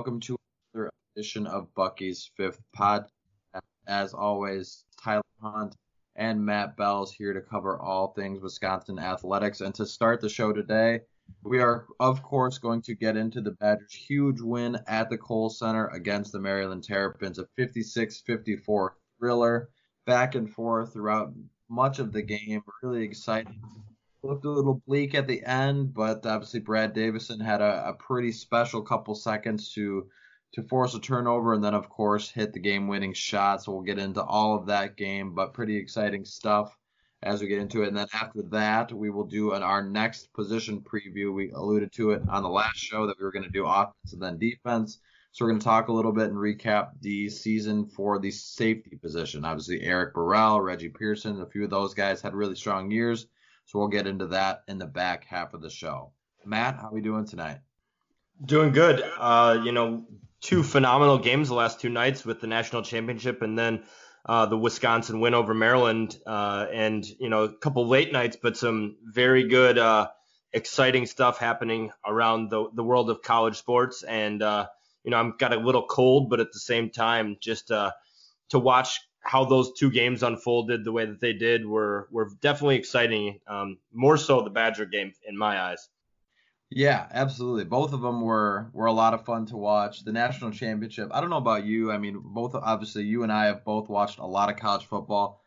welcome to another edition of Bucky's Fifth Pod. As always, Tyler Hunt and Matt Bells here to cover all things Wisconsin athletics. And to start the show today, we are, of course, going to get into the Badgers' huge win at the Kohl Center against the Maryland Terrapins, a 56 54 thriller, back and forth throughout much of the game. Really exciting. Looked a little bleak at the end, but obviously Brad Davison had a, a pretty special couple seconds to to force a turnover and then of course hit the game winning shot. So we'll get into all of that game, but pretty exciting stuff as we get into it. And then after that, we will do an, our next position preview. We alluded to it on the last show that we were going to do offense and then defense. So we're going to talk a little bit and recap the season for the safety position. Obviously, Eric Burrell, Reggie Pearson, a few of those guys had really strong years. So we'll get into that in the back half of the show. Matt, how are we doing tonight? Doing good. Uh, you know, two phenomenal games the last two nights with the national championship and then uh, the Wisconsin win over Maryland, uh, and you know a couple late nights, but some very good, uh, exciting stuff happening around the the world of college sports. And uh, you know I'm got a little cold, but at the same time, just uh, to watch how those two games unfolded the way that they did were were definitely exciting. Um, more so the Badger game in my eyes. Yeah, absolutely. Both of them were were a lot of fun to watch. The national championship. I don't know about you. I mean, both obviously you and I have both watched a lot of college football.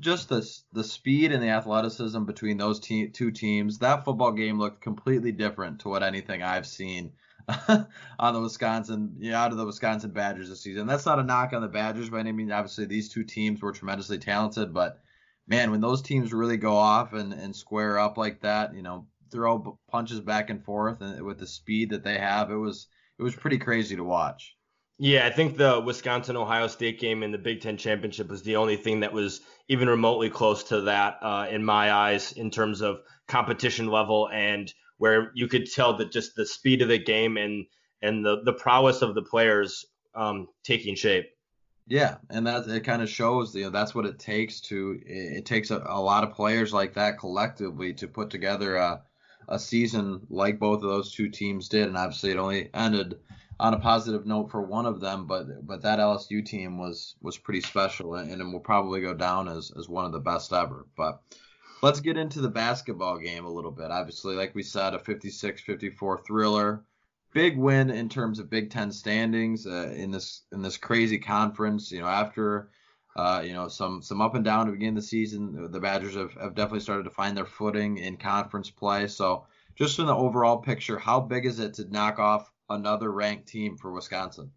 Just the the speed and the athleticism between those te- two teams. That football game looked completely different to what anything I've seen on the Wisconsin, know, out of the Wisconsin Badgers this season. That's not a knock on the Badgers by any means. Obviously, these two teams were tremendously talented, but man, when those teams really go off and, and square up like that, you know, throw punches back and forth and with the speed that they have, it was it was pretty crazy to watch. Yeah, I think the Wisconsin Ohio State game in the Big Ten championship was the only thing that was even remotely close to that uh, in my eyes in terms of competition level and where you could tell that just the speed of the game and and the the prowess of the players um, taking shape. Yeah, and that it kind of shows you know that's what it takes to it, takes a, a, lot of players like that collectively to put together a a season like both of those two teams did, and obviously it only ended on a positive note for one of them, but but that LSU team was was pretty special, and, and will probably go down as as one of the best ever. But let's get into the basketball game a little bit. Obviously, like we said, a 56-54 thriller. Big win in terms of Big Ten standings uh, in this in this crazy conference. You know, after uh, you know, some some up and down to begin the season. The Badgers have, have definitely started to find their footing in conference play. So, just in the overall picture, how big is it to knock off another ranked team for Wisconsin?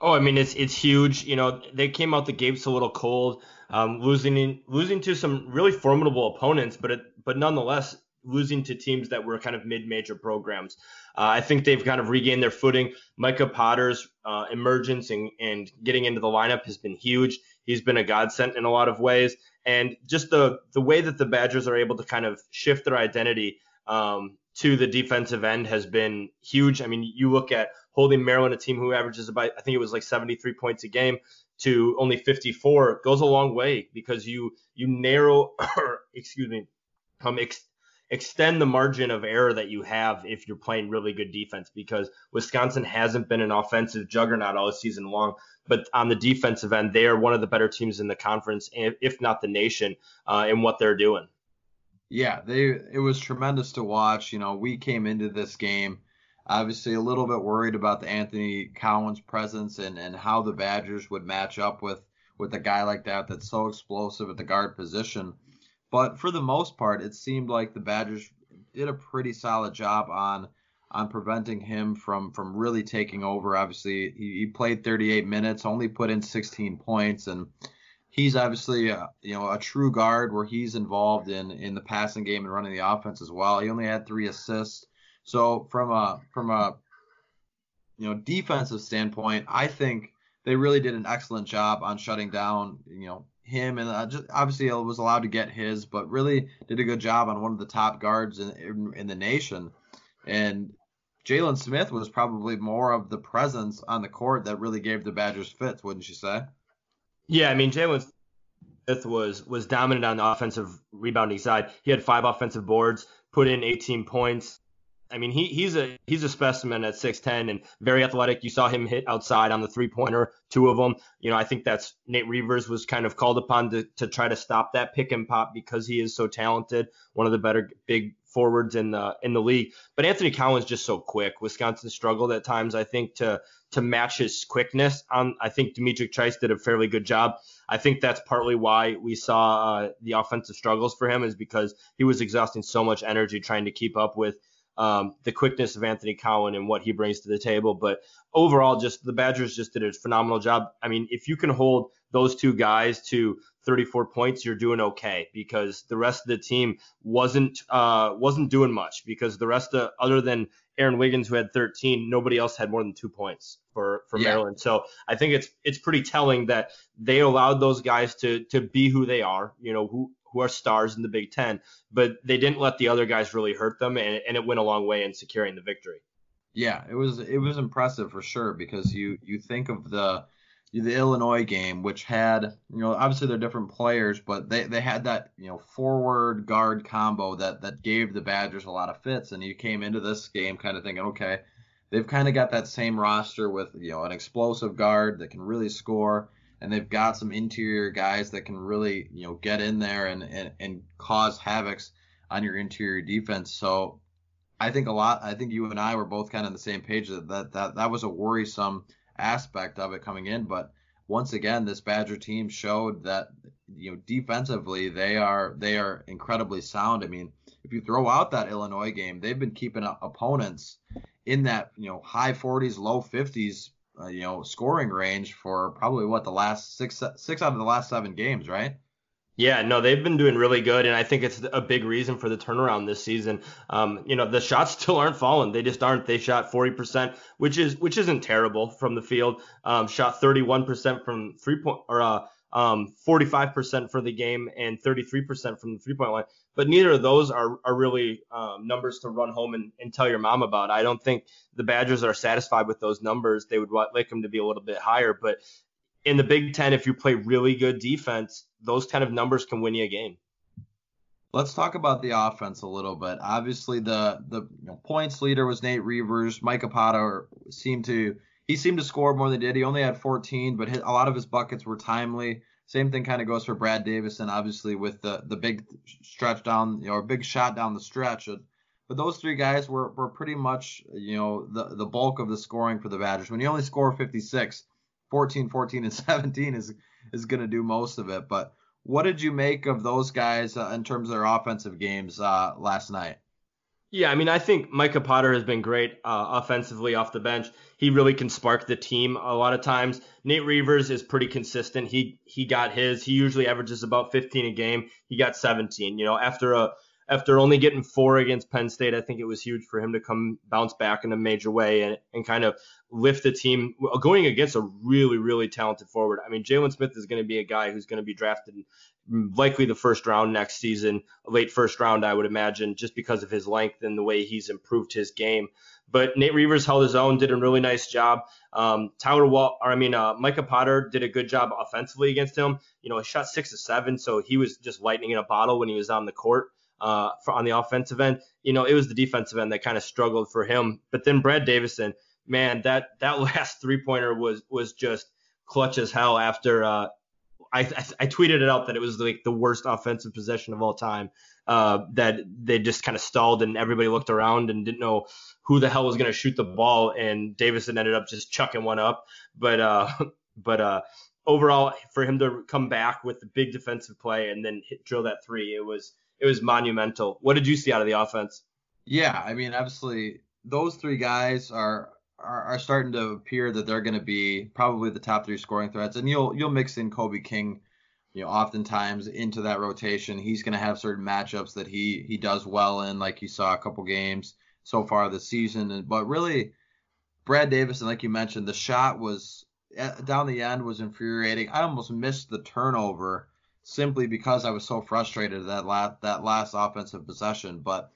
Oh, I mean it's it's huge. You know, they came out the gates a little cold, um, losing losing to some really formidable opponents, but it, but nonetheless losing to teams that were kind of mid-major programs. Uh, I think they've kind of regained their footing. Micah Potter's uh, emergence and, and getting into the lineup has been huge. He's been a godsend in a lot of ways, and just the the way that the Badgers are able to kind of shift their identity um, to the defensive end has been huge. I mean, you look at holding Maryland, a team who averages about I think it was like 73 points a game, to only 54 goes a long way because you you narrow, excuse me, um, ex- extend the margin of error that you have if you're playing really good defense because Wisconsin hasn't been an offensive juggernaut all season long. But on the defensive end, they are one of the better teams in the conference, if not the nation, uh, in what they're doing. Yeah, they it was tremendous to watch. You know, we came into this game obviously a little bit worried about the Anthony Cowan's presence and, and how the Badgers would match up with with a guy like that that's so explosive at the guard position. But for the most part, it seemed like the Badgers did a pretty solid job on on preventing him from from really taking over. Obviously, he, he played 38 minutes, only put in 16 points, and he's obviously a, you know a true guard where he's involved in in the passing game and running the offense as well. He only had three assists. So from a from a you know defensive standpoint, I think they really did an excellent job on shutting down you know him, and uh, just obviously was allowed to get his, but really did a good job on one of the top guards in, in, in the nation. And Jalen Smith was probably more of the presence on the court that really gave the Badgers fits, wouldn't you say? Yeah, I mean Jalen Smith was was dominant on the offensive rebounding side. He had five offensive boards, put in 18 points. I mean, he he's a he's a specimen at 6'10 and very athletic. You saw him hit outside on the three pointer, two of them. You know, I think that's Nate Reuvers was kind of called upon to to try to stop that pick and pop because he is so talented, one of the better big forwards in the in the league. But Anthony Cowan's just so quick. Wisconsin struggled at times, I think, to to match his quickness. On I think D'Mitrik Trice did a fairly good job. I think that's partly why we saw uh, the offensive struggles for him is because he was exhausting so much energy trying to keep up with um, the quickness of Anthony Cowan and what he brings to the table. But overall, just the Badgers just did a phenomenal job. I mean, if you can hold those two guys to 34 points, you're doing okay because the rest of the team wasn't uh, wasn't doing much because the rest of other than Aaron Wiggins who had 13, nobody else had more than two points for for yeah. Maryland. So I think it's it's pretty telling that they allowed those guys to to be who they are. You know who who are stars in the Big Ten, but they didn't let the other guys really hurt them, and, and it went a long way in securing the victory. Yeah, it was it was impressive for sure because you you think of the the Illinois game, which had you know obviously they're different players, but they, they had that you know forward guard combo that that gave the Badgers a lot of fits, and you came into this game kind of thinking, okay, they've kind of got that same roster with you know an explosive guard that can really score and they've got some interior guys that can really you know get in there and and, and cause havocs on your interior defense. So I think a lot. I think you and I were both kind of on the same page that that that, that was a worrisome aspect of it coming in, but once again, this Badger team showed that you know defensively they are they are incredibly sound. I mean, if you throw out that Illinois game, they've been keeping opponents in that you know high 40s, low 50s uh, you know scoring range for probably what the last six six out of the last seven games, right? Yeah, no, they've been doing really good, and I think it's a big reason for the turnaround this season. Um, you know, the shots still aren't falling; they just aren't. They shot 40%, which is which isn't terrible from the field. Um, shot 31% from three point or uh, um, 45% for the game and 33% from the three point line. But neither of those are, are really um, numbers to run home and, and tell your mom about. I don't think the Badgers are satisfied with those numbers. They would like them to be a little bit higher. But in the Big Ten, if you play really good defense, those kind of numbers can win you a game. Let's talk about the offense a little bit. Obviously, the the you know, points leader was Nate Reuvers. Micah Potter seemed to he seemed to score more than he did. He only had 14, but hit, a lot of his buckets were timely. Same thing kind of goes for Brad Davison, obviously with the the big stretch down, know, big shot down the stretch. But those three guys were, were pretty much, you know, the the bulk of the scoring for the Badgers. When you only score 56, 14, 14, and 17 is is going to do most of it. But what did you make of those guys uh, in terms of their offensive games uh, last night? Yeah, I mean, I think Micah Potter has been great uh, offensively off the bench. He really can spark the team a lot of times. Nate Reuvers is pretty consistent. He he got his. He usually averages about 15 a game. He got 17. You know, after a after only getting four against Penn State, I think it was huge for him to come bounce back in a major way and, and kind of lift the team going against a really, really talented forward. I mean, Jalen Smith is going to be a guy who's going to be drafted likely the first round next season, late first round, I would imagine, just because of his length and the way he's improved his game. But Nate Reuvers held his own, did a really nice job. Um, Tyler Wahl, or I mean, uh, Micah Potter did a good job offensively against him. You know, he shot six to seven, so he was just lightning in a bottle when he was on the court. Uh, for, on the offensive end, you know, it was the defensive end that kind of struggled for him. But then Brad Davison, man, that that last three pointer was was just clutch as hell after uh, I, I, I tweeted it out that it was like the worst offensive possession of all time. Uh, that they just kind of stalled and everybody looked around and didn't know who the hell was going to shoot the ball. And Davison ended up just chucking one up. But uh, but uh, overall, for him to come back with the big defensive play and then hit, drill that three, it was it was monumental. What did you see out of the offense? Yeah, I mean, obviously those three guys are are, are starting to appear that they're going to be probably the top three scoring threats, and you'll you'll mix in Kobe King, you know, oftentimes into that rotation. He's going to have certain matchups that he he does well in, like you saw a couple games so far this season. But really, Brad Davis, and like you mentioned, the shot was eh, down the end was infuriating. I almost missed the turnover simply because I was so frustrated that last that last offensive possession, but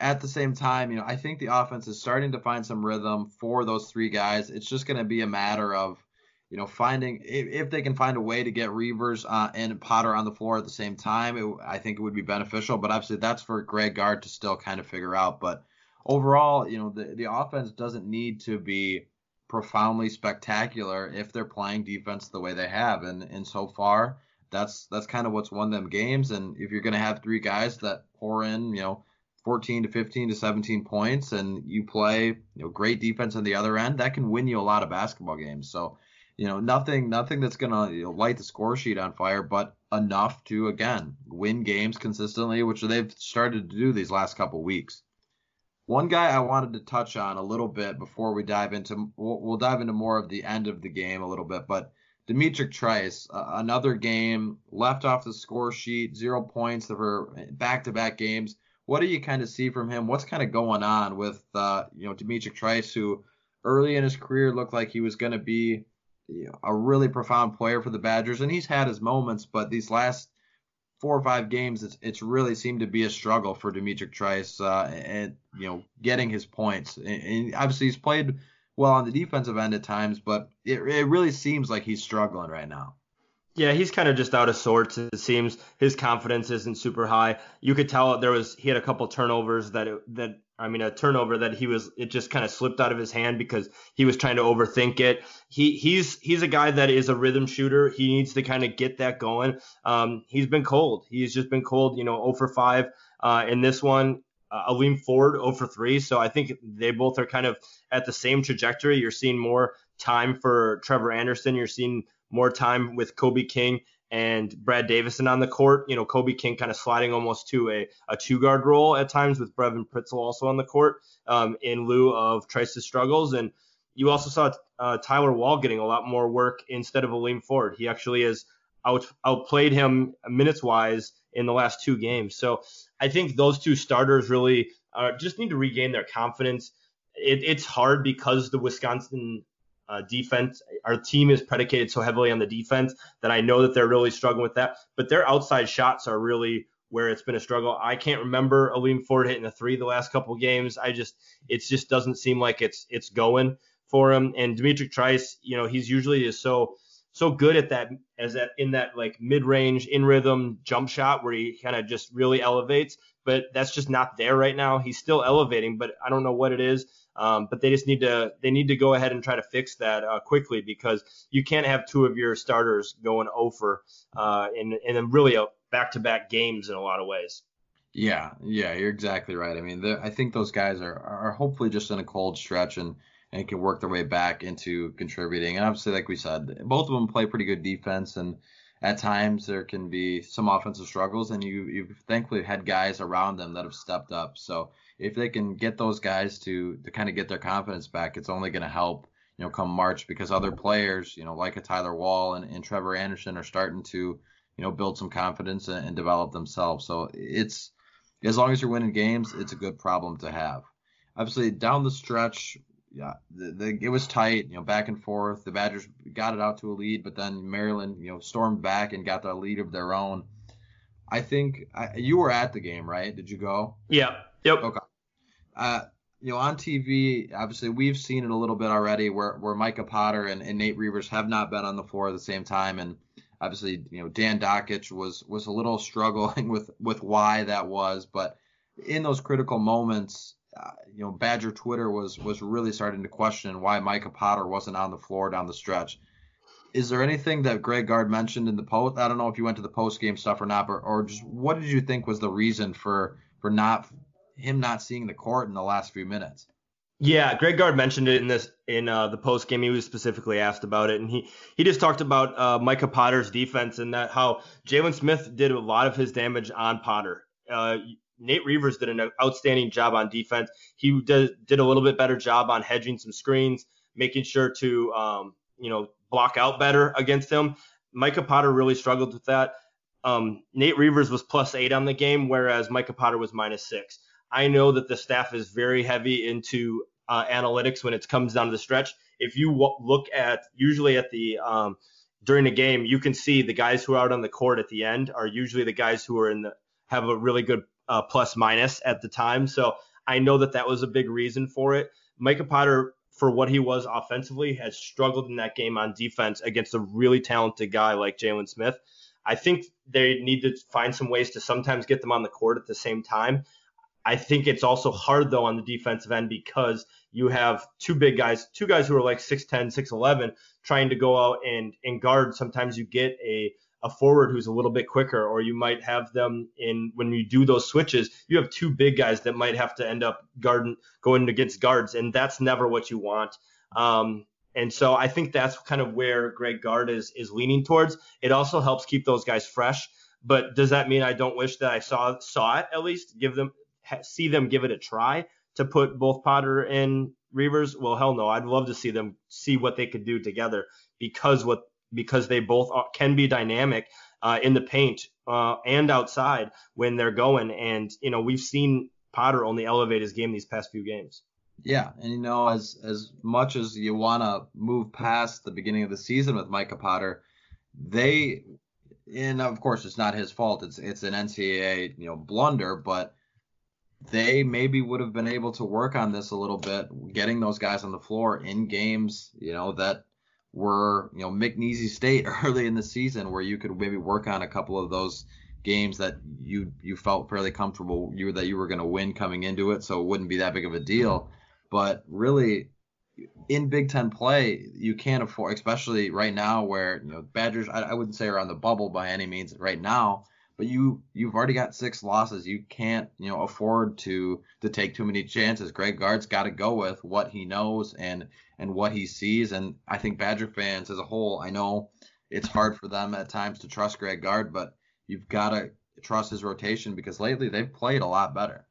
at the same time, you know, I think the offense is starting to find some rhythm for those three guys. It's just going to be a matter of, you know, finding if, if they can find a way to get Reuvers uh, and Potter on the floor at the same time. It, I think it would be beneficial, but obviously that's for Greg Gard to still kind of figure out. But overall, you know, the the offense doesn't need to be profoundly spectacular if they're playing defense the way they have, and and so far that's that's kind of what's won them games. And if you're going to have three guys that pour in, you know 14 to 15 to 17 points and you play you know great defense on the other end that can win you a lot of basketball games so you know nothing nothing that's going to you know, light the score sheet on fire but enough to again win games consistently which they've started to do these last couple weeks one guy I wanted to touch on a little bit before we dive into we'll, we'll dive into more of the end of the game a little bit but D'Mitrik Trice, uh, another game left off the score sheet, zero points for back-to-back games what do you kind of see from him? What's kind of going on with uh, you know D'Mitrik Trice, who early in his career looked like he was going to be you know, a really profound player for the Badgers, and he's had his moments, but these last four or five games, it's, it's really seemed to be a struggle for D'Mitrik Trice, uh, and you know getting his points. And, and obviously he's played well on the defensive end at times, but it, it really seems like he's struggling right now. Yeah, he's kind of just out of sorts. It seems his confidence isn't super high. You could tell there was he had a couple turnovers that it, that I mean a turnover that he was it just kind of slipped out of his hand because he was trying to overthink it. He he's he's a guy that is a rhythm shooter. He needs to kind of get that going. Um, he's been cold. He's just been cold. You know, 0 for 5 uh, in this one. Uh, Aleem Ford 0 for 3. So I think they both are kind of at the same trajectory. You're seeing more time for Trevor Anderson. You're seeing more time with Kobe King and Brad Davison on the court. You know, Kobe King kind of sliding almost to a, a two guard role at times with Brevin Pritzl also on the court um, in lieu of Trice's struggles. And you also saw uh, Tyler Wahl getting a lot more work instead of Aleem Ford. He actually has out, outplayed him minutes wise in the last two games. So I think those two starters really uh, just need to regain their confidence. It, it's hard because the Wisconsin uh, defense. Our team is predicated so heavily on the defense that I know that they're really struggling with that. But their outside shots are really where it's been a struggle. I can't remember Aleem Ford hitting a three the last couple games. I just it just doesn't seem like it's it's going for him. And D'Mitrik Trice, you know, he's usually is so so good at that as that in that like mid range in rhythm jump shot where he kind of just really elevates. But that's just not there right now. He's still elevating, but I don't know what it is. Um, but they just need to they need to go ahead and try to fix that uh, quickly because you can't have two of your starters going over uh, in in really a back-to-back games in a lot of ways. Yeah, yeah, you're exactly right. I mean, I think those guys are are hopefully just in a cold stretch and and can work their way back into contributing. And obviously, like we said, both of them play pretty good defense and at times there can be some offensive struggles and you you've thankfully had guys around them that have stepped up so if they can get those guys to to kind of get their confidence back, it's only going to help you know come March because other players you know like a Tyler Wahl and, and Trevor Anderson are starting to you know build some confidence and, and develop themselves. So it's as long as you're winning games, it's a good problem to have. Obviously, down the stretch, yeah, the, the, it was tight, you know, back and forth. The Badgers got it out to a lead, but then Maryland, you know, stormed back and got the lead of their own. I think I, you were at the game, right? Did you go? Yeah. Yep. Okay uh, you know, on TV, obviously we've seen it a little bit already, where where Micah Potter and, and Nate Reuvers have not been on the floor at the same time, and obviously, you know, Dan Dakich was was a little struggling with with why that was, but in those critical moments, uh, you know, Badger Twitter was was really starting to question why Micah Potter wasn't on the floor down the stretch. Is there anything that Greg Gard mentioned in the post? I don't know if you went to the post game stuff or not, but or just what did you think was the reason for for not him not seeing the court in the last few minutes. Yeah, Greg Gard mentioned it in this in uh, the post game. He was specifically asked about it, and he he just talked about uh, Micah Potter's defense and that how Jalen Smith did a lot of his damage on Potter. Uh, Nate Reuvers did an outstanding job on defense. He did, did a little bit better job on hedging some screens, making sure to um, you know block out better against him. Micah Potter really struggled with that. Um, Nate Reuvers was plus eight on the game, whereas Micah Potter was minus six. I know that the staff is very heavy into uh, analytics when it comes down to the stretch. If you w- look at usually at the um, during the game, you can see the guys who are out on the court at the end are usually the guys who are in the have a really good uh, plus minus at the time. So I know that that was a big reason for it. Micah Potter, for what he was offensively, has struggled in that game on defense against a really talented guy like Jalen Smith. I think they need to find some ways to sometimes get them on the court at the same time. I think it's also hard though on the defensive end because you have two big guys, two guys who are like 6'10, 6'11, trying to go out and, and guard. Sometimes you get a, a forward who's a little bit quicker, or you might have them in when you do those switches, you have two big guys that might have to end up guarding going against guards, and that's never what you want. Um, and so I think that's kind of where Greg Gard is is leaning towards. It also helps keep those guys fresh. But does that mean I don't wish that I saw saw it at least give them see them give it a try to put both Potter and Reuvers? Well, hell no. I'd love to see them see what they could do together because what because they both are, can be dynamic uh, in the paint uh, and outside when they're going. And you know we've seen Potter only elevate his game these past few games. Yeah, and you know as as much as you want to move past the beginning of the season with Micah Potter, they and of course it's not his fault. It's it's an NCAA you know blunder, but they maybe would have been able to work on this a little bit, getting those guys on the floor in games, you know, that were, you know, McNeese State early in the season where you could maybe work on a couple of those games that you you felt fairly comfortable you that you were going to win coming into it, so it wouldn't be that big of a deal. But really in Big Ten play, you can't afford, especially right now where you know Badgers. I, I wouldn't say are on the bubble by any means right now, but you you've already got six losses. You can't you know afford to to take too many chances. Greg Gard's got to go with what he knows and and what he sees. And I think Badger fans as a whole, I know it's hard for them at times to trust Greg Gard, but you've got to trust his rotation because lately they've played a lot better.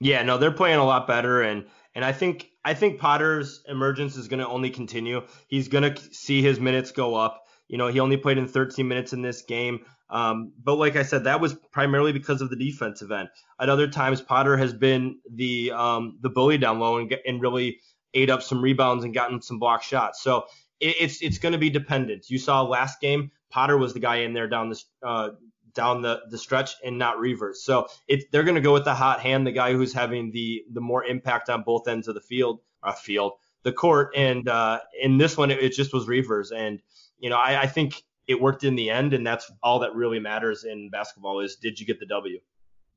Yeah, no, they're playing a lot better, and and I think I think Potter's emergence is going to only continue. He's going to see his minutes go up. You know, he only played in 13 minutes in this game. Um, but like I said, that was primarily because of the defensive end. At other times, Potter has been the um, the bully down low and, and really ate up some rebounds and gotten some block shots. So it, it's it's going to be dependent. You saw last game, Potter was the guy in there down the uh, down the, the stretch and not Reuvers. So they're going to go with the hot hand, the guy who's having the the more impact on both ends of the field, uh, field, the court. And uh, in this one, it, it just was Reuvers. And you know, I, I think it worked in the end, and that's all that really matters in basketball is did you get the W?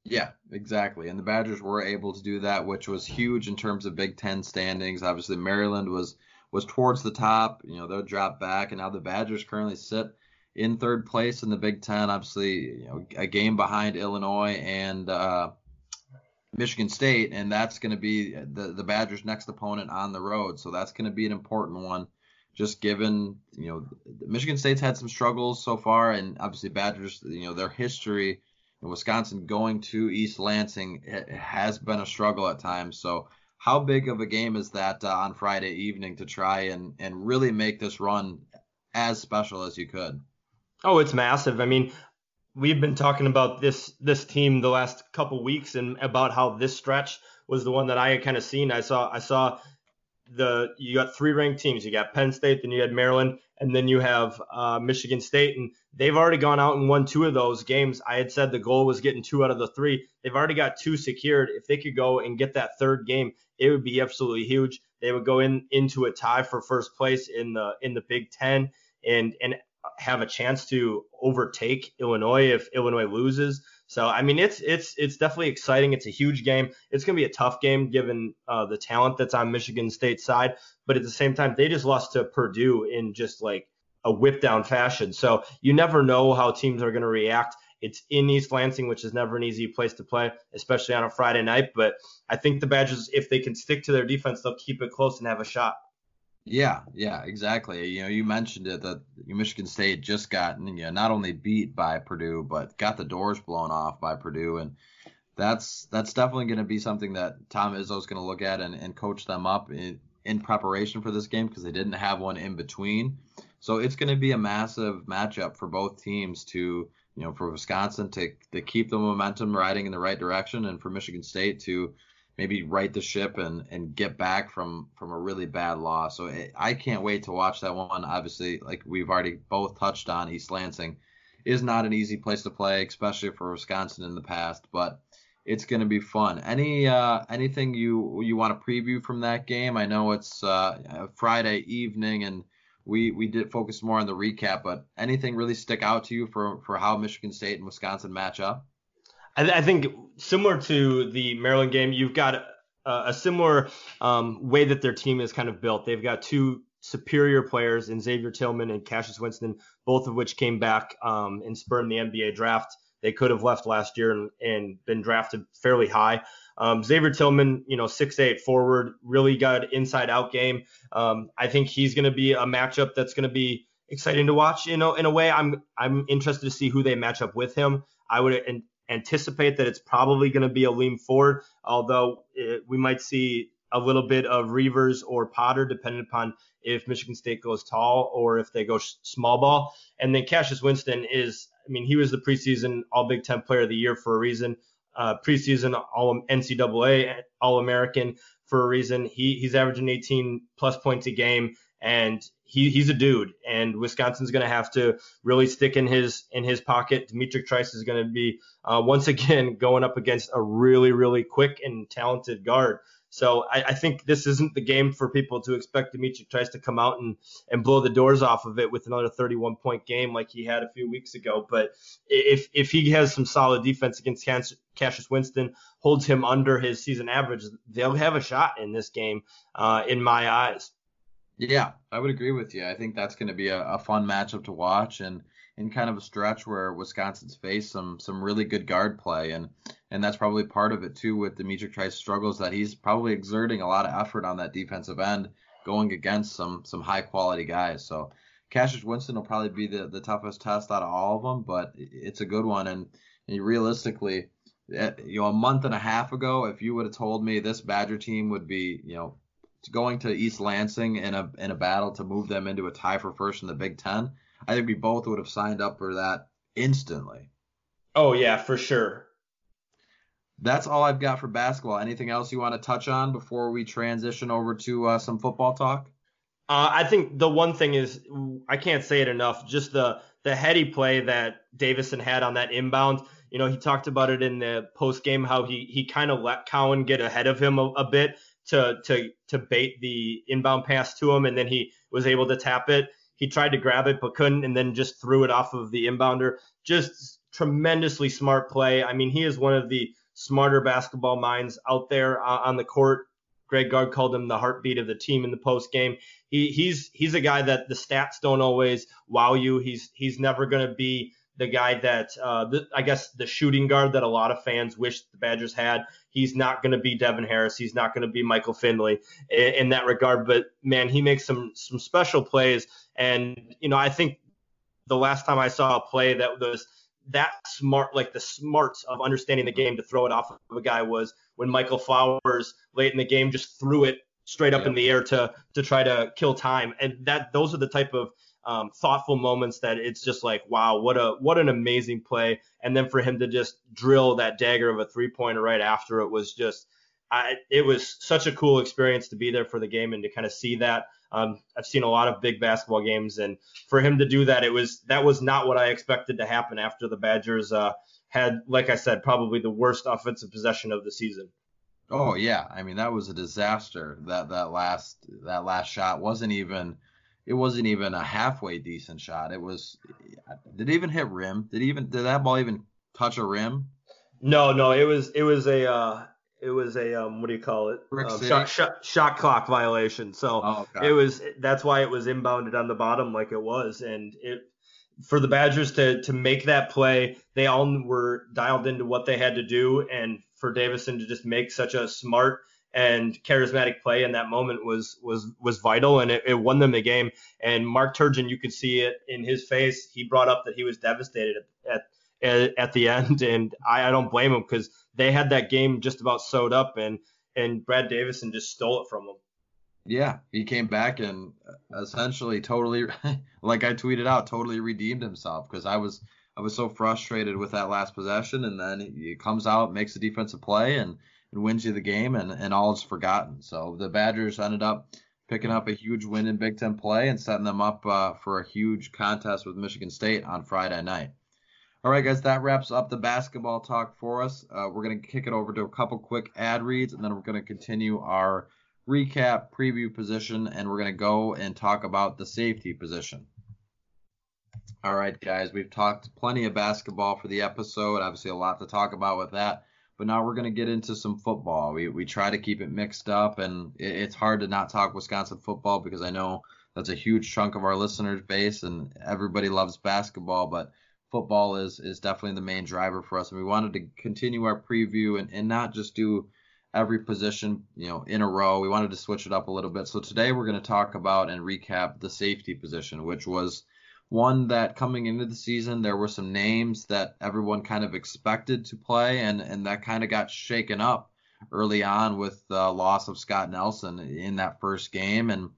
Yeah, exactly. And the Badgers were able to do that, which was huge in terms of Big Ten standings. Obviously, Maryland was was towards the top. You know, they'll drop back, and now the Badgers currently sit in third place in the Big Ten. Obviously, you know, a game behind Illinois and uh, Michigan State, and that's going to be the the Badgers' next opponent on the road. So that's going to be an important one just given you know Michigan State's had some struggles so far, and obviously Badgers, you know their history in Wisconsin going to East Lansing has been a struggle at times. So how big of a game is that uh, on Friday evening to try and and really make this run as special as you could? Oh, it's massive. I mean, we've been talking about this this team the last couple weeks and about how this stretch was the one that I had kind of seen. I saw I saw the you got three ranked teams. You got Penn State, then you had Maryland, and then you have uh, Michigan State, and they've already gone out and won two of those games. I had said the goal was getting two out of the three. They've already got two secured. If they could go and get that third game, it would be absolutely huge. They would go in into a tie for first place in the in the Big Ten, and and have a chance to overtake Illinois if Illinois loses. So I mean, it's it's it's definitely exciting. It's a huge game. It's going to be a tough game given uh, the talent that's on Michigan State side, but at the same time, they just lost to Purdue in just like a whip down fashion. So you never know how teams are going to react. It's in East Lansing, which is never an easy place to play, especially on a Friday night. But I think the Badgers, if they can stick to their defense, they'll keep it close and have a shot. Yeah, yeah, exactly. You know, you mentioned it that Michigan State just got you know, not only beat by Purdue, but got the doors blown off by Purdue, and that's that's definitely going to be something that Tom Izzo's going to look at and, and coach them up in, in preparation for this game because they didn't have one in between. So it's going to be a massive matchup for both teams to you know for Wisconsin to to keep the momentum riding in the right direction, and for Michigan State to maybe right the ship and and get back from from a really bad loss. So it, I can't wait to watch that one. Obviously, like we've already both touched on, East Lansing is not an easy place to play, especially for Wisconsin in the past. But it's going to be fun. Any uh, anything you you want to preview from that game? I know it's uh, Friday evening, and we we did focus more on the recap, but anything really stick out to you for for how Michigan State and Wisconsin match up? I, I think similar to the Maryland game, you've got a, a similar um, way that their team is kind of built. They've got two superior players in Xavier Tillman and Cassius Winston, both of which came back um, and spurned the NBA draft. They could have left last year and, and been drafted fairly high. Um, Xavier Tillman, you know, six eight forward, really good inside out game. Um, I think he's going to be a matchup that's going to be exciting to watch. You know, in a way, I'm I'm interested to see who they match up with him. I would anticipate that it's probably going to be Aleem Ford, although it, we might see a little bit of Reuvers or Potter, depending upon if Michigan State goes tall or if they go small ball. And then Cassius Winston is I mean, he was the preseason All Big Ten Player of the Year for a reason. Uh, preseason All NCAA All American for a reason. He he's averaging 18 plus points a game, and he he's a dude. And Wisconsin's going to have to really stick in his in his pocket. D'Mitrik Trice is going to be uh, once again going up against a really really quick and talented guard. So I, I, think this isn't the game for people to expect D'Mitrik Trice to come out and, and blow the doors off of it with another 31 point game like he had a few weeks ago. But if if he has some solid defense against Cassius Winston, holds him under his season average, they'll have a shot in this game, uh, in my eyes. Yeah, I would agree with you. I think that's going to be a, a fun matchup to watch and in kind of a stretch where Wisconsin's faced some some really good guard play and and that's probably part of it too with D'Mitrik Trice struggles that he's probably exerting a lot of effort on that defensive end going against some some high quality guys. So Cassius Winston will probably be the, the toughest test out of all of them, but it's a good one. And, and realistically, eh, you know, a month and a half ago, if you would have told me this Badger team would be, you know, going to East Lansing in a in a battle to move them into a tie for first in the Big Ten, I think we both would have signed up for that instantly. Oh yeah, for sure that's all I've got for basketball. Anything else you want to touch on before we transition over to uh, some football talk? Uh, I think the one thing is I can't say it enough. Just the the heady play that Davison had on that inbound. You know, he talked about it in the post game how he he kind of let Cowan get ahead of him a, a bit to to to bait the inbound pass to him, and then he was able to tap it. He tried to grab it but couldn't, and then just threw it off of the inbounder. Just tremendously smart play. I mean, he is one of the smarter basketball minds out there uh, on the court. Greg Gard called him the heartbeat of the team in the post game. He, he's he's a guy that the stats don't always wow you. He's he's never going to be the guy that uh, the, I guess the shooting guard that a lot of fans wish the Badgers had. He's not going to be Devin Harris. He's not going to be Michael Finley in, in that regard. But man, he makes some some special plays. And you know, I think the last time I saw a play that was that smart, like the smarts of understanding the game to throw it off of a guy was when Michael Flowers late in the game just threw it straight up in the air to to try to kill time. And that those are the type of um, thoughtful moments that it's just like, wow, what a what an amazing play. And then for him to just drill that dagger of a three pointer right after it was just, I, it was such a cool experience to be there for the game and to kind of see that. Um, I've seen a lot of big basketball games, and for him to do that, it was that was not what I expected to happen after the Badgers uh, had, like I said, probably the worst offensive possession of the season. Oh yeah, I mean that was a disaster. That that last that last shot wasn't even it wasn't even a halfway decent shot. It was did it even hit rim? Did even did that ball even touch a rim? No, no, it was it was a uh, it was a um, what do you call it? Um, shot, shot, shot, clock violation. So oh, it was that's why it was inbounded on the bottom like it was, and it for the Badgers to to make that play, they all were dialed into what they had to do, and for Davison to just make such a smart and charismatic play in that moment was was was vital, and it, it won them the game. And Mark Turgeon, you could see it in his face. He brought up that he was devastated at, at at, the end, and I, I don't blame him because they had that game just about sewed up, and and Brad Davison just stole it from them. Yeah, he came back and essentially totally, like I tweeted out, totally redeemed himself because I was I was so frustrated with that last possession, and then he comes out, makes a defensive play, and, and wins you the game, and, and all is forgotten. So the Badgers ended up picking up a huge win in Big Ten play and setting them up uh, for a huge contest with Michigan State on Friday night. All right, guys, that wraps up the basketball talk for us. Uh, we're going to kick it over to a couple quick ad reads, and then we're going to continue our recap preview position, and we're going to go and talk about the safety position. All right, guys, we've talked plenty of basketball for the episode. Obviously, a lot to talk about with that. But now we're going to get into some football. We, we try to keep it mixed up, and it, it's hard to not talk Wisconsin football because I know that's a huge chunk of our listeners' base, and everybody loves basketball. But football is is definitely the main driver for us, and we wanted to continue our preview and, and not just do every position, you know, in a row. We wanted to switch it up a little bit. So today we're going to talk about and recap the safety position, which was one that coming into the season there were some names that everyone kind of expected to play, and and that kind of got shaken up early on with the loss of Scott Nelson in that first game, and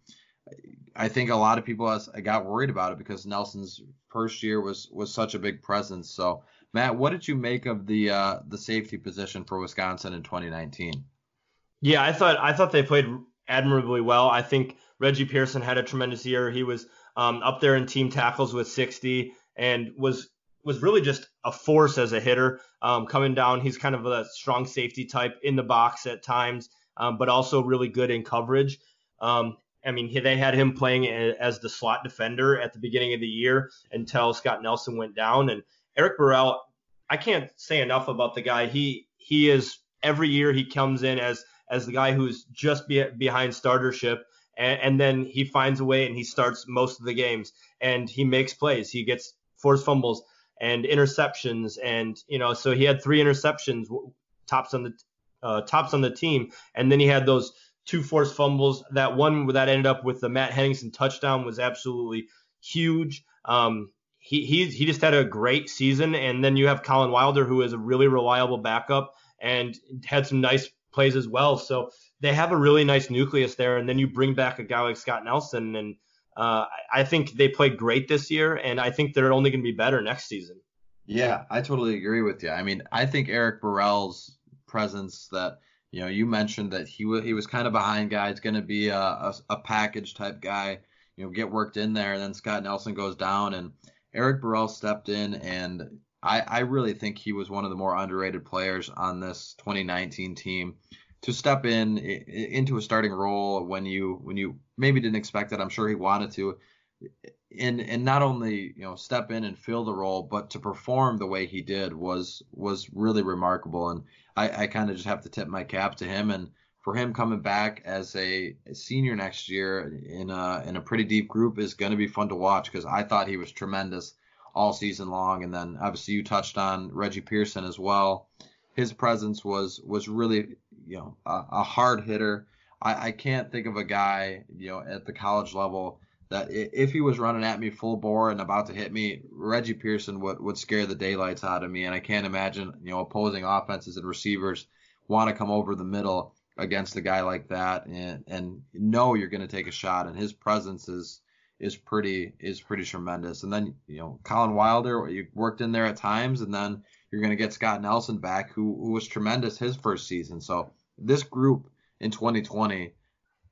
I think a lot of people got worried about it because Nelson's first year was was such a big presence. So, Matt, what did you make of the uh, the safety position for Wisconsin in 2019? Yeah, I thought I thought they played admirably well. I think Reggie Pearson had a tremendous year. He was um, up there in team tackles with 60 and was was really just a force as a hitter um, coming down. He's kind of a strong safety type in the box at times, um, but also really good in coverage. Um, I mean, they had him playing as the slot defender at the beginning of the year until Scott Nelson went down. And Eric Burrell, I can't say enough about the guy. He he is every year he comes in as as the guy who's just be, behind startership, and, and then he finds a way and he starts most of the games and he makes plays. He gets forced fumbles and interceptions, and you know, so he had three interceptions, tops on the uh, tops on the team, and then he had those two forced fumbles. That one that ended up with the Matt Henningsen touchdown was absolutely huge. Um, he, he he just had a great season, and then you have Collin Wilder, who is a really reliable backup and had some nice plays as well. So they have a really nice nucleus there, and then you bring back a guy like Scott Nelson, and uh, I think they played great this year, and I think they're only going to be better next season. Yeah, I totally agree with you. I mean, I think Eric Burrell's presence that you know, you mentioned that he was he was kind of behind guys, going to be a, a, a package type guy. You know, get worked in there, and then Scott Nelson goes down, and Eric Burrell stepped in, and I, I really think he was one of the more underrated players on this 2019 team to step in into a starting role when you when you maybe didn't expect it. I'm sure he wanted to, and and not only you know step in and fill the role, but to perform the way he did was was really remarkable. And I, I kind of just have to tip my cap to him and for him coming back as a, a senior next year in a in a pretty deep group is going to be fun to watch because I thought he was tremendous all season long. And then obviously you touched on Reggie Pearson as well. His presence was was really you know a, a hard hitter. I, I can't think of a guy you know at the college level that if he was running at me full bore and about to hit me, Reggie Pearson would, would scare the daylights out of me. And I can't imagine, you know, opposing offenses and receivers want to come over the middle against a guy like that and, and know you're going to take a shot. And his presence is, is pretty, is pretty tremendous. And then, you know, Collin Wilder, you worked in there at times and then you're going to get Scott Nelson back who, who was tremendous his first season. So this group in 2020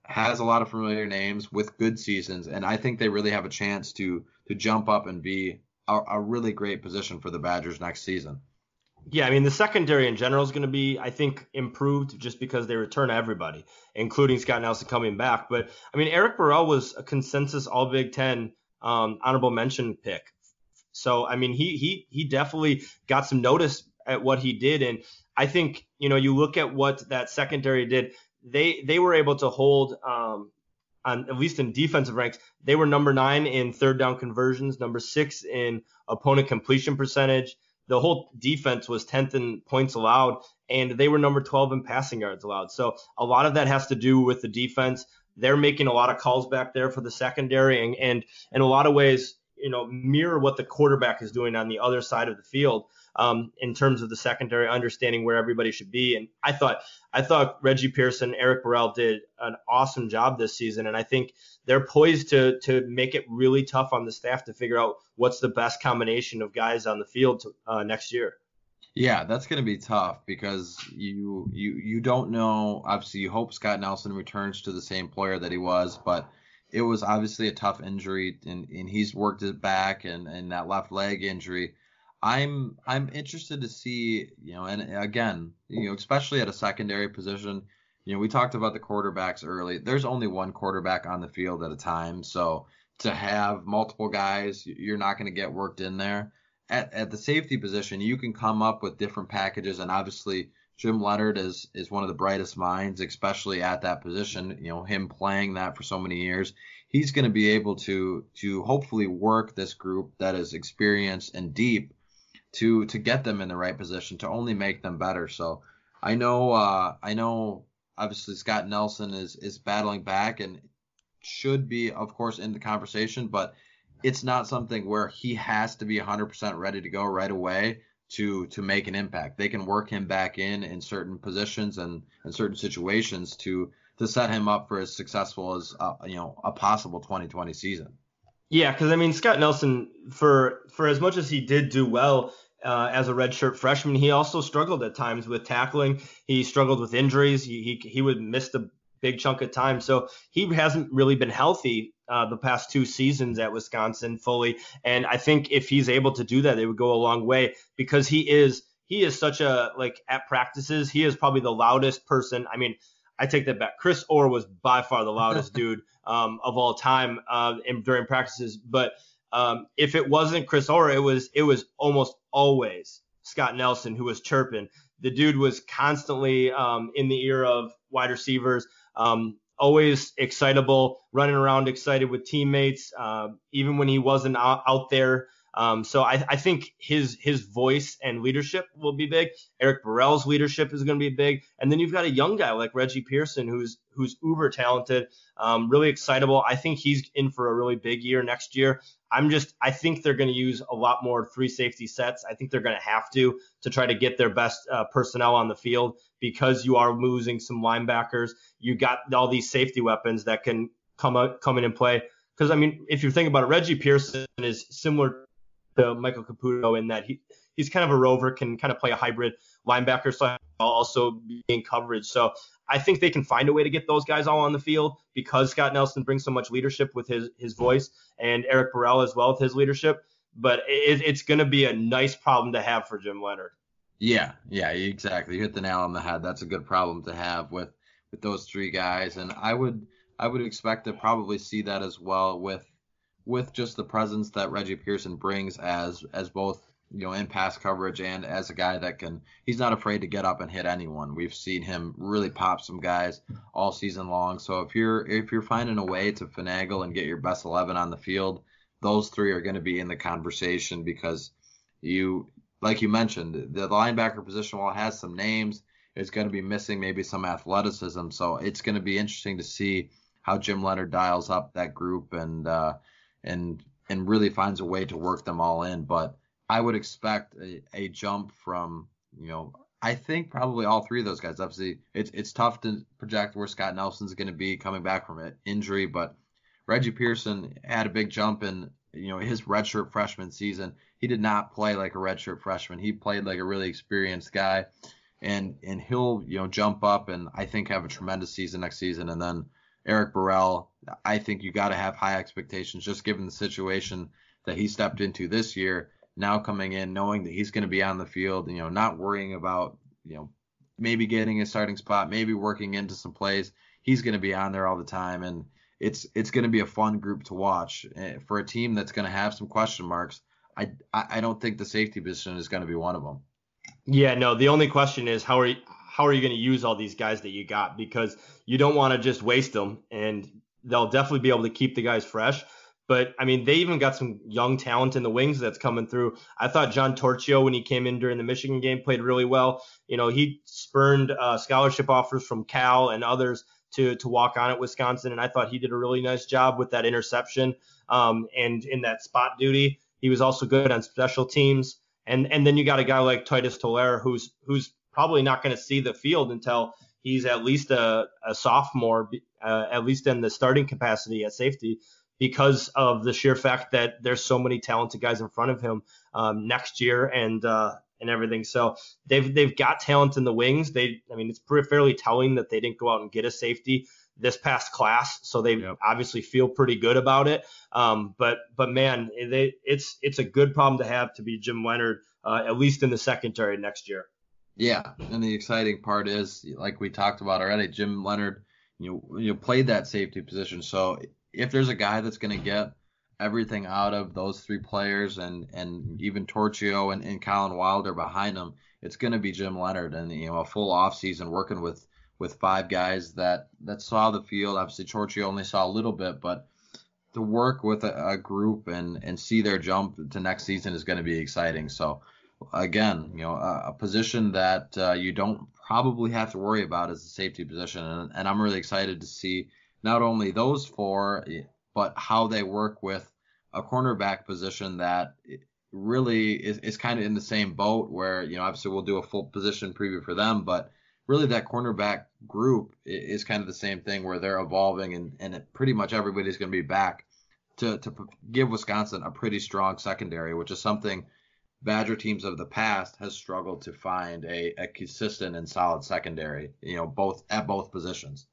has a lot of familiar names with good seasons, and I think they really have a chance to to jump up and be a, a really great position for the Badgers next season. Yeah, I mean the secondary in general is going to be, I think, improved just because they return everybody, including Scott Nelson coming back. But I mean, Eric Burrell was a consensus All Big Ten um, honorable mention pick. So I mean, he he he definitely got some notice at what he did, and I think you know you look at what that secondary did they they were able to hold um, on at least in defensive ranks, they were number nine in third down conversions, number six in opponent completion percentage. The whole defense was 10th in points allowed, and they were number 12 in passing yards allowed. So a lot of that has to do with the defense. They're making a lot of calls back there for the secondary, and, and in a lot of ways, you know, mirror what the quarterback is doing on the other side of the field um, in terms of the secondary, understanding where everybody should be. And I thought I thought Reggie Pearson, Eric Burrell did an awesome job this season, and I think they're poised to to make it really tough on the staff to figure out what's the best combination of guys on the field to, uh, next year. Yeah, that's going to be tough because you you you don't know. Obviously, you hope Scott Nelson returns to the same player that he was, but it was obviously a tough injury, and, and he's worked it back, and, and that left leg injury I'm I'm interested to see, you know, and again, you know, especially at a secondary position, you know, we talked about the quarterbacks early. There's only one quarterback on the field at a time, so to have multiple guys, you're not going to get worked in there. At, at the safety position, you can come up with different packages, and obviously Jim Leonhard is is one of the brightest minds, especially at that position. You know, him playing that for so many years, he's going to be able to to hopefully work this group that is experienced and deep to to get them in the right position to only make them better. So I know uh, I know obviously Scott Nelson is is battling back and should be of course in the conversation, but it's not something where he has to be 100% ready to go right away to to make an impact. They can work him back in in certain positions and in certain situations to to set him up for as successful as uh, you know a possible 2020 season. Yeah, because I mean Scott Nelson, for for as much as he did do well uh, as a redshirt freshman, he also struggled at times with tackling. He struggled with injuries. He he, he would miss a big chunk of time, so he hasn't really been healthy uh, the past two seasons at Wisconsin fully. And I think if he's able to do that, it would go a long way because he is he is such a like at practices, he is probably the loudest person. I mean. I take that back. Chris Orr was by far the loudest dude um, of all time uh, in, during practices. But um, if it wasn't Chris Orr, it was it was almost always Scott Nelson who was chirping. The dude was constantly um, in the ear of wide receivers, um, always excitable, running around excited with teammates, uh, even when he wasn't out, out there um, so I, I, think his his voice and leadership will be big. Eric Burrell's leadership is going to be big, and then you've got a young guy like Reggie Pearson who's who's uber talented, um, really excitable. I think he's in for a really big year next year. I'm just I think they're going to use a lot more three safety sets. I think they're going to have to to try to get their best uh, personnel on the field because you are losing some linebackers. You got all these safety weapons that can come out, come in and play. Because I mean, if you're thinking about it, Reggie Pearson is similar to Michael Caputo in that he he's kind of a rover, can kind of play a hybrid linebacker style, also be in coverage. So I think they can find a way to get those guys all on the field because Scott Nelson brings so much leadership with his his voice and Eric Burrell as well with his leadership. But it, it's going to be a nice problem to have for Jim Leonhard. Yeah, yeah, exactly. You hit the nail on the head. That's a good problem to have with with those three guys, and I would I would expect to probably see that as well with with just the presence that Reggie Pearson brings as as both you know in pass coverage and as a guy that can he's not afraid to get up and hit anyone. We've seen him really pop some guys all season long. So if you're if you're finding a way to finagle and get your best 11 on the field, those three are going to be in the conversation because you like you mentioned the linebacker position while it has some names it's going to be missing maybe some athleticism. So it's going to be interesting to see how Jim Leonhard dials up that group and uh, and and really finds a way to work them all in. But I would expect a, a jump from you know I think probably all three of those guys. Obviously, it's it's tough to project where Scott Nelson's going to be coming back from it injury, but Reggie Pearson had a big jump in you know his redshirt freshman season. He did not play like a redshirt freshman. He played like a really experienced guy, and and he'll you know jump up and I think have a tremendous season next season. And then Eric Burrell, I think you got to have high expectations just given the situation that he stepped into this year. Now coming in, knowing that he's going to be on the field, you know, not worrying about, you know, maybe getting a starting spot, maybe working into some plays. He's going to be on there all the time, and it's it's going to be a fun group to watch eh, for a team that's going to have some question marks. I I don't think the safety position is going to be one of them. Yeah, no. The only question is how are you, how are you going to use all these guys that you got because you don't want to just waste them and they'll definitely be able to keep the guys fresh. But I mean, they even got some young talent in the wings that's coming through. I thought John Torchio, when he came in during the Michigan game, played really well. You know, he spurned uh, scholarship offers from Cal and others to to walk on at Wisconsin, and I thought he did a really nice job with that interception um, and in that spot duty. He was also good on special teams. And and then you got a guy like Titus Toler, who's who's probably not going to see the field until he's at least a, a sophomore, uh, at least in the starting capacity at safety, because of the sheer fact that there's so many talented guys in front of him um, next year and uh, and everything. So they've they've got talent in the wings. They, I mean, it's pretty fairly telling that they didn't go out and get a safety this past class, so they yep. obviously feel pretty good about it. Um, but but man, they, it's it's a good problem to have to be Jim Leonhard uh, at least in the secondary next year. Yeah, and the exciting part is, like we talked about already, Jim Leonhard, you you played that safety position. So if there's a guy that's going to get everything out of those three players and and even Torchio and, and Collin Wilder behind him, it's going to be Jim Leonhard and you know a full off season working with with five guys that that saw the field. Obviously, Torchio only saw a little bit, but to work with a, a group and and see their jump to next season is going to be exciting. So again, you know, a, a position that uh, you don't probably have to worry about is the safety position, and, and I'm really excited to see not only those four, but how they work with a cornerback position that really is, is kind of in the same boat where, you know, obviously we'll do a full position preview for them, but really that cornerback group is kind of the same thing where they're evolving and, and pretty much everybody's going to be back to, to give Wisconsin a pretty strong secondary, which is something Badger teams of the past has struggled to find a, a consistent and solid secondary, you know, both at both positions.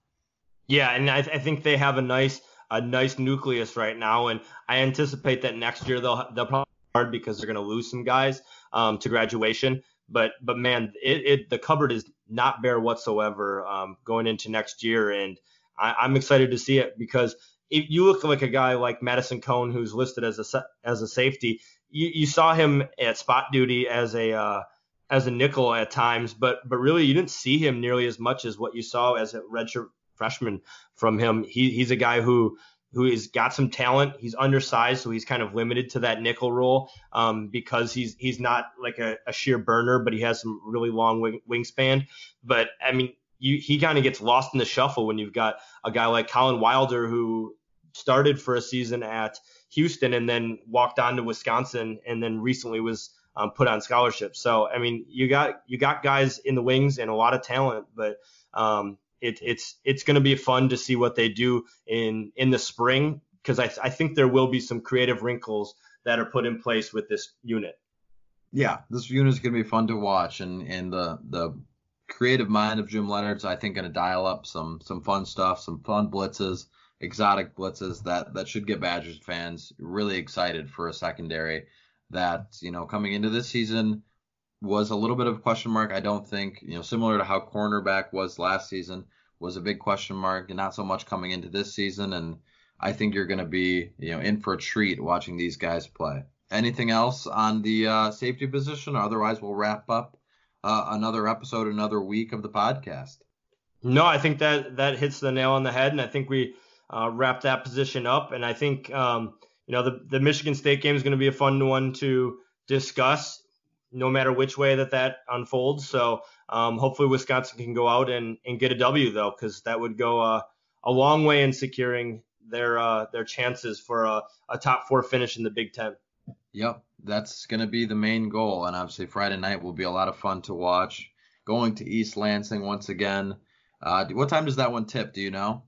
Yeah, and I, I think they have a nice a nice nucleus right now, and I anticipate that next year they'll they'll probably hard because they're going to lose some guys um, to graduation. But but man, it, it the cupboard is not bare whatsoever um, going into next year, and I, I'm excited to see it because if you look like a guy like Madison Cone, who's listed as a as a safety, you, you saw him at spot duty as a uh, as a nickel at times, but but really you didn't see him nearly as much as what you saw as a redshirt freshman from him. He, he's a guy who who has got some talent. He's undersized, so he's kind of limited to that nickel role um, because he's he's not like a, a, sheer burner, but he has some really long wing, wingspan. But I mean, you, he kind of gets lost in the shuffle when you've got a guy like Collin Wilder who started for a season at Houston and then walked on to Wisconsin and then recently was um, put on scholarship. So I mean, you got you got guys in the wings and a lot of talent, but um, it, it's it's going to be fun to see what they do in in the spring because I, I think there will be some creative wrinkles that are put in place with this unit. Yeah, this unit is going to be fun to watch, and and the the creative mind of Jim Leonhard's I think going to dial up some some fun stuff, some fun blitzes, exotic blitzes that that should get Badgers fans really excited for a secondary that you know coming into this season was a little bit of a question mark. I don't think, you know, similar to how cornerback was last season, was a big question mark, and not so much coming into this season. And I think you're going to be, you know, in for a treat watching these guys play. Anything else on the uh, safety position? Otherwise, we'll wrap up uh, another episode, another week of the podcast. No, I think that that hits the nail on the head, and I think we uh, wrap that position up. And I think, um, you know, the the Michigan State game is going to be a fun one to discuss no matter which way that that unfolds. So um, hopefully Wisconsin can go out and, and get a W though, because that would go uh, a long way in securing their uh, their chances for a, a, top four finish in the Big Ten. Yep, that's going to be the main goal, and obviously Friday night will be a lot of fun to watch. Going to East Lansing once again. Uh, what time does that one tip? Do you know?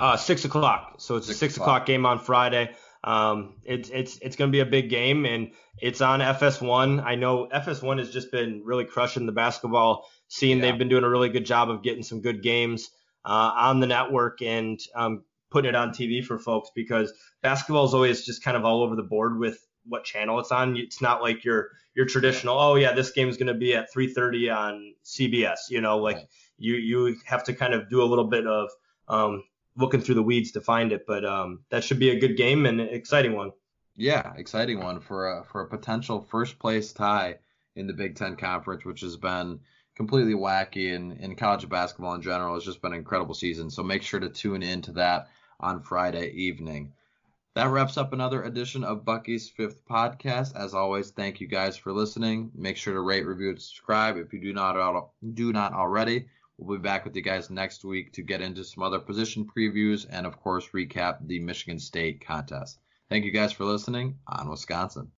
Uh, six o'clock. So it's six a six o'clock. o'clock game on Friday. Um, it's it's it's going to be a big game, and it's on FS1. I know FS1 has just been really crushing the basketball scene. Yeah. They've been doing a really good job of getting some good games uh, on the network and um, putting it on TV for folks because basketball is always just kind of all over the board with what channel it's on. It's not like your your traditional. Oh yeah, this game is going to be at 3:30 on CBS. You know, like right. you you have to kind of do a little bit of um, looking through the weeds to find it. But um, that should be a good game and an exciting one. Yeah, exciting one for a for a potential first place tie in the Big Ten Conference, which has been completely wacky and in college basketball in general. It's just been an incredible season. So make sure to tune in to that on Friday evening. That wraps up another edition of Bucky's Fifth Podcast. As always, thank you guys for listening. Make sure to rate, review, and subscribe if you do not do not already. We'll be back with you guys next week to get into some other position previews and, of course, recap the Michigan State contest. Thank you guys for listening on Wisconsin.